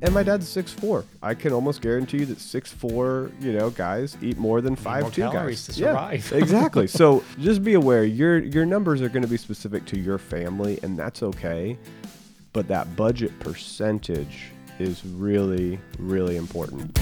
And my dad's six four. I can almost guarantee you that six four, you know, guys eat more than five two guys. to. Yeah, exactly. so just be aware your your numbers are going to be specific to your family, and that's okay. But that budget percentage is really, really important.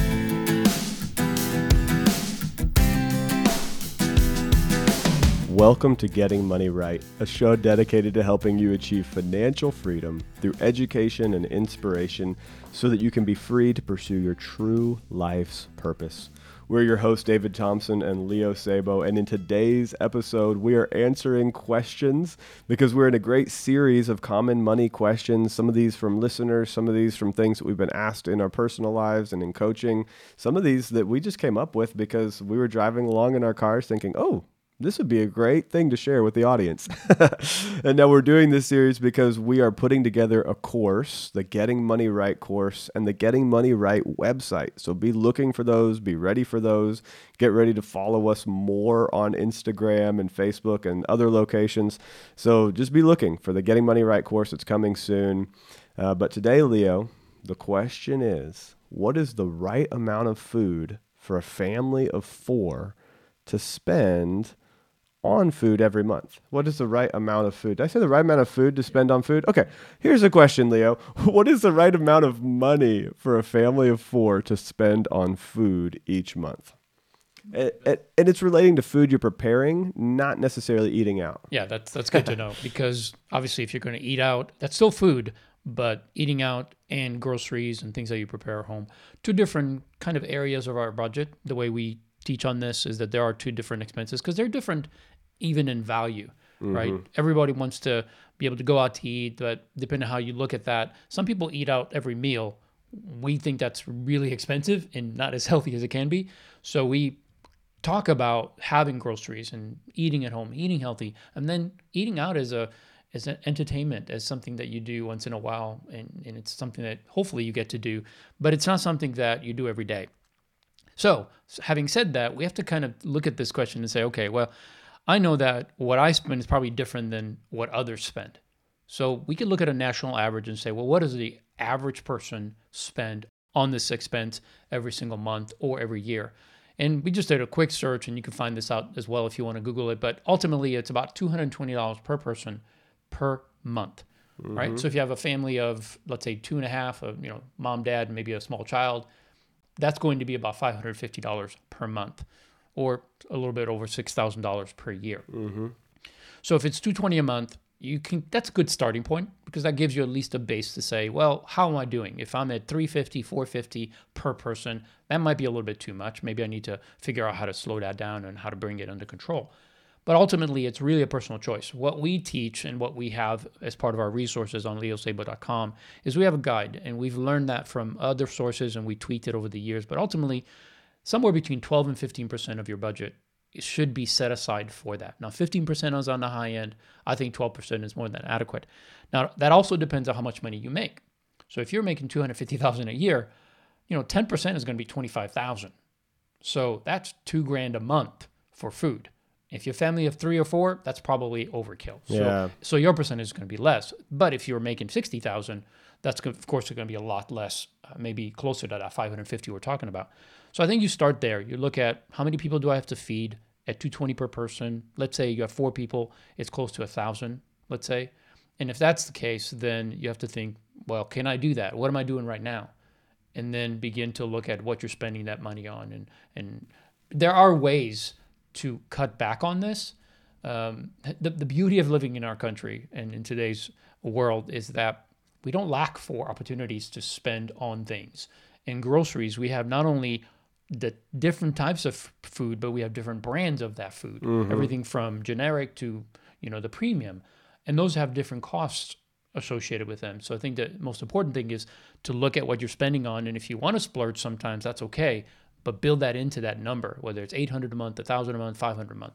Welcome to Getting Money Right, a show dedicated to helping you achieve financial freedom through education and inspiration so that you can be free to pursue your true life's purpose. We're your hosts, David Thompson and Leo Sabo, and in today's episode, we are answering questions because we're in a great series of common money questions. Some of these from listeners, some of these from things that we've been asked in our personal lives and in coaching, some of these that we just came up with because we were driving along in our cars thinking, oh, this would be a great thing to share with the audience. and now we're doing this series because we are putting together a course, the Getting Money Right course, and the Getting Money Right website. So be looking for those, be ready for those. Get ready to follow us more on Instagram and Facebook and other locations. So just be looking for the Getting Money Right course. It's coming soon. Uh, but today, Leo, the question is what is the right amount of food for a family of four to spend? On food every month? What is the right amount of food? Did I say the right amount of food to spend on food? Okay, here's a question, Leo. What is the right amount of money for a family of four to spend on food each month? And, and it's relating to food you're preparing, not necessarily eating out. Yeah, that's that's good to know because obviously, if you're going to eat out, that's still food, but eating out and groceries and things that you prepare at home, two different kind of areas of our budget. The way we teach on this is that there are two different expenses because they're different even in value, mm-hmm. right? Everybody wants to be able to go out to eat, but depending on how you look at that, some people eat out every meal. We think that's really expensive and not as healthy as it can be. So we talk about having groceries and eating at home, eating healthy, and then eating out as a as an entertainment, as something that you do once in a while, and, and it's something that hopefully you get to do, but it's not something that you do every day. So, having said that, we have to kind of look at this question and say, okay, well, I know that what I spend is probably different than what others spend. So we could look at a national average and say, well, what does the average person spend on this expense every single month or every year? And we just did a quick search, and you can find this out as well if you want to Google it. But ultimately, it's about $220 per person per month, mm-hmm. right? So if you have a family of, let's say, two and a half, of, you know, mom, dad, maybe a small child, that's going to be about $550 per month or a little bit over $6,000 per year. Mm-hmm. So if it's 220 a month, you can that's a good starting point because that gives you at least a base to say, well, how am I doing? If I'm at 350, 450 per person, that might be a little bit too much. Maybe I need to figure out how to slow that down and how to bring it under control. But ultimately, it's really a personal choice. What we teach and what we have as part of our resources on leosabo.com is we have a guide, and we've learned that from other sources and we tweaked it over the years. But ultimately, somewhere between 12 and 15% of your budget should be set aside for that. Now, 15% is on the high end. I think 12% is more than adequate. Now, that also depends on how much money you make. So if you're making 250,000 a year, you know, 10% is going to be 25,000. So that's 2 grand a month for food. If you're a family of 3 or 4, that's probably overkill. So yeah. so your percentage is going to be less. But if you're making 60,000, that's of course going to be a lot less, uh, maybe closer to that 550 we're talking about. So I think you start there. You look at how many people do I have to feed at 220 per person. Let's say you have four people, it's close to a thousand, let's say. And if that's the case, then you have to think, well, can I do that? What am I doing right now? And then begin to look at what you're spending that money on. And and there are ways to cut back on this. Um, the, the beauty of living in our country and in today's world is that we don't lack for opportunities to spend on things. In groceries, we have not only the different types of food, but we have different brands of that food. Mm-hmm. Everything from generic to you know the premium, and those have different costs associated with them. So I think the most important thing is to look at what you're spending on, and if you want to splurge, sometimes that's okay, but build that into that number, whether it's 800 a month, 1,000 a month, 500 a month.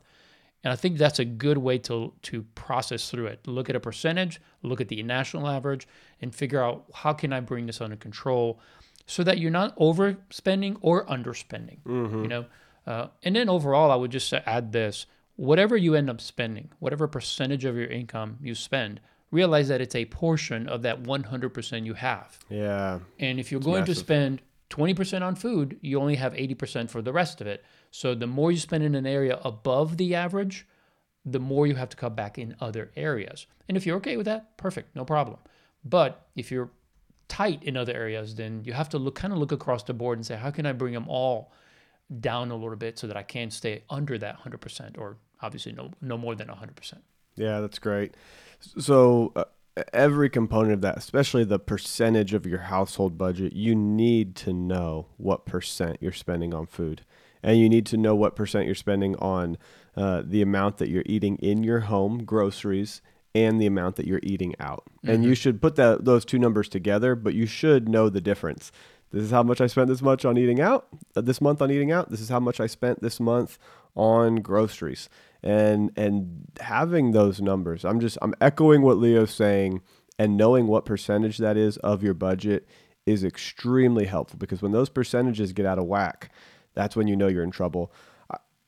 And I think that's a good way to to process through it. Look at a percentage, look at the national average, and figure out how can I bring this under control so that you're not overspending or underspending. Mm-hmm. You know, uh, and then overall, I would just add this: whatever you end up spending, whatever percentage of your income you spend, realize that it's a portion of that 100% you have. Yeah. And if you're going to spend 20% on food, you only have 80% for the rest of it. So the more you spend in an area above the average, the more you have to cut back in other areas. And if you're okay with that, perfect, no problem. But if you're tight in other areas, then you have to look kind of look across the board and say, how can I bring them all down a little bit so that I can stay under that 100% or obviously no no more than 100%. Yeah, that's great. So uh, every component of that, especially the percentage of your household budget, you need to know what percent you're spending on food, and you need to know what percent you're spending on uh, the amount that you're eating in your home, groceries, and the amount that you're eating out. And you should put that those two numbers together, but you should know the difference. This is how much I spent this much on eating out, uh, this month on eating out. This is how much I spent this month on groceries. And and having those numbers, I'm just I'm echoing what Leo's saying and knowing what percentage that is of your budget is extremely helpful because when those percentages get out of whack, that's when you know you're in trouble.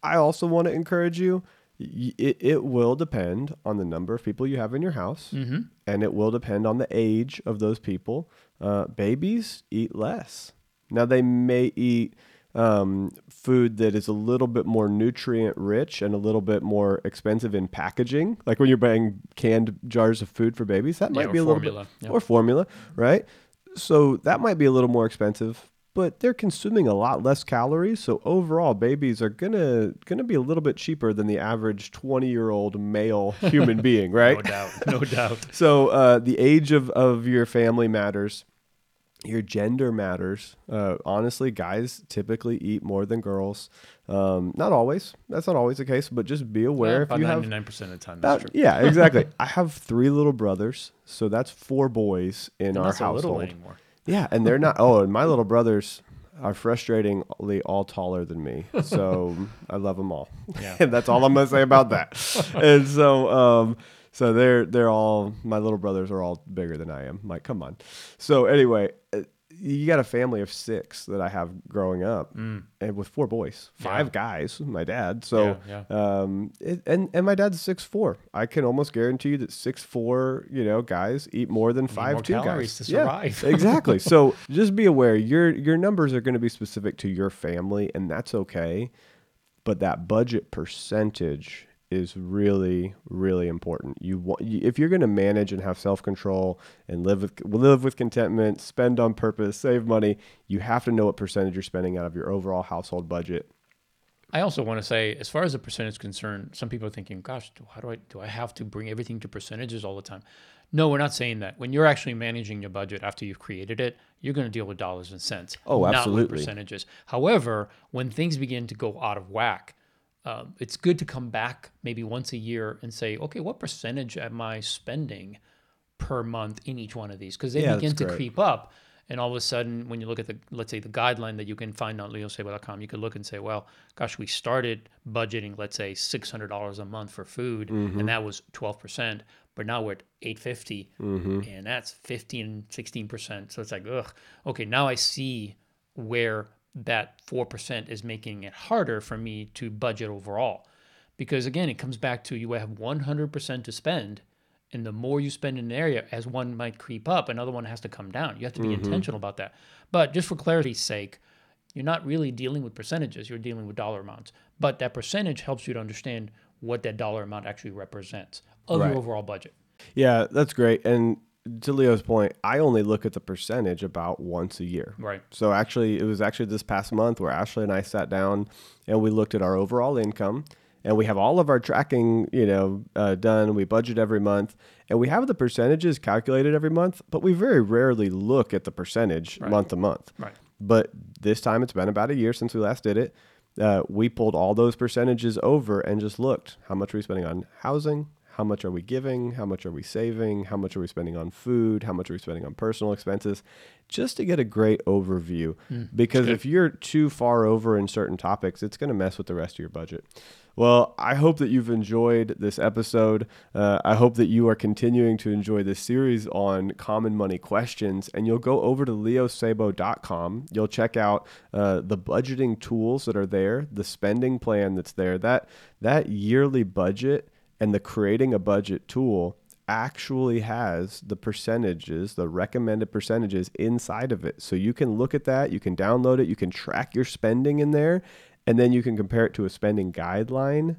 I, also want to encourage you it, it will depend on the number of people you have in your house Mm-hmm. and it will depend on the age of those people. Uh, babies eat less. Now, they may eat um, food that is a little bit more nutrient rich and a little bit more expensive in packaging. Like when you're buying canned jars of food for babies, that might or be a little formula, bit, yeah. or formula, right? So that might be a little more expensive, but they're consuming a lot less calories. So overall, babies are gonna gonna be a little bit cheaper than the average 20 year old male human being, right? No doubt, no doubt. So uh, the age of, of your family matters. Your gender matters. Uh, honestly, guys typically eat more than girls. Um, not always. That's not always the case, but just be aware Yeah, if you have. 99% of the time, that's About- true. yeah, exactly. I have three little brothers, so that's four boys in And our household. anymore. Yeah, and they're not. Oh, and my little brothers are frustratingly all taller than me. So I love them all. Yeah. and that's all I'm gonna say about that. and so, um, so they're they're all my little brothers are all bigger than I am. Like, come on. So anyway, uh, you got a family of six that I have growing up, and with four boys, five Mm. Yeah. guys. My dad. So, Yeah, um, it, and and my dad's six four. I can almost guarantee you that six four, you know, guys eat more than five more two calories guys to Yeah, survive. exactly. So just be aware your your numbers are going to be specific to your family, and that's okay. But that budget percentage is really really important. You want if you're going to manage and have self control and live with live with contentment, spend on purpose, save money. You have to know what percentage you're spending out of your overall household budget. I also want to say, as far as the percentage is concerned, some people are thinking, "Gosh, do, how do I do? I have to bring everything to percentages all the time." No, we're not saying that. When you're actually managing your budget after you've created it, you're going to deal with dollars and cents, Oh, not with percentages. However, when things begin to go out of whack, uh, it's good to come back maybe once a year and say, "Okay, what percentage am I spending per month in each one of these?" Because they Yeah, begin to great. creep up. And all of a sudden, when you look at the, let's say, the guideline that you can find on leosabo.com, you could look and say, well, gosh, we started budgeting, let's say, $600 a month for food, Mm-hmm. and that was 12%. But now we're at 850 Mm-hmm. and that's 15, 16%. So it's like, ugh, okay, now I see where that 4% is making it harder for me to budget overall. Because again, it comes back to you have 100% to spend. And the more you spend in an area, as one might creep up, another one has to come down. You have to be mm-hmm. intentional about that. But just for clarity's sake, you're not really dealing with percentages, you're dealing with dollar amounts. But that percentage helps you to understand what that dollar amount actually represents of Right. your overall budget. Yeah, that's great. And to Leo's point, I only look at the percentage about once a year. Right. So actually, it was actually this past month where Ashley and I sat down and we looked at our overall income and we have all of our tracking, you know, uh, done. We budget every month and we have the percentages calculated every month, but we very rarely look at the percentage month to month. Right. But this time it's been about a year since we last did it. Uh, we pulled all those percentages over and just looked how much are we spending on housing? How much are we giving? How much are we saving? How much are we spending on food? How much are we spending on personal expenses? Just to get a great overview. because if you're too far over in certain topics, it's going to mess with the rest of your budget. Well, I hope that you've enjoyed this episode. Uh, I hope that you are continuing to enjoy this series on common money questions. And you'll go over to leosabo.com. You'll check out uh, the budgeting tools that are there, the spending plan that's there. That that yearly budget and the creating a budget tool actually has the percentages, the recommended percentages inside of it. So you can look at that, you can download it, you can track your spending in there, and then you can compare it to a spending guideline.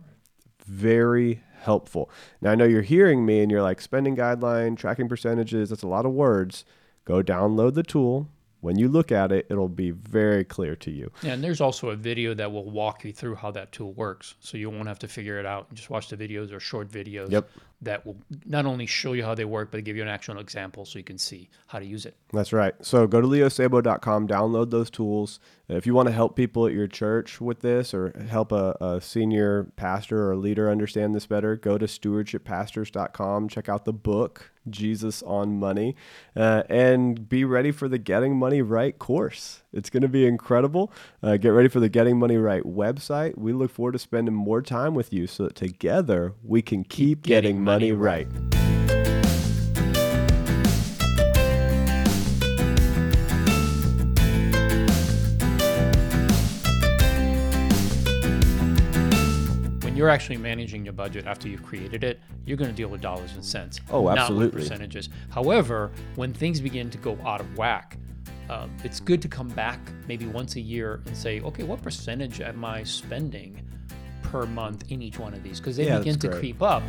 Very helpful. Now, I know you're hearing me and you're like, spending guideline, tracking percentages, that's a lot of words. Go download the tool. When you look at it, it'll be very clear to you. Yeah, and there's also a video that will walk you through how that tool works. So you won't have to figure it out. Just watch the videos or short videos Yep. that will not only show you how they work, but give you an actual example so you can see how to use it. That's right. So go to leosabo.com, download those tools. If you want to help people at your church with this or help a, a senior pastor or leader understand this better, go to stewardshippastors.com, check out the book, Jesus on Money, uh, and be ready for the Getting Money Right course. It's going to be incredible. Uh, get ready for the Getting Money Right website. We look forward to spending more time with you so that together we can keep, getting, getting money, money right. When you're actually managing your budget after you've created it, you're going to deal with dollars and cents. Oh, Not absolutely. with percentages. However, when things begin to go out of whack, um, it's good to come back maybe once a year and say, okay, what percentage am I spending per month in each one of these? Because they Yeah, begin to great. creep up.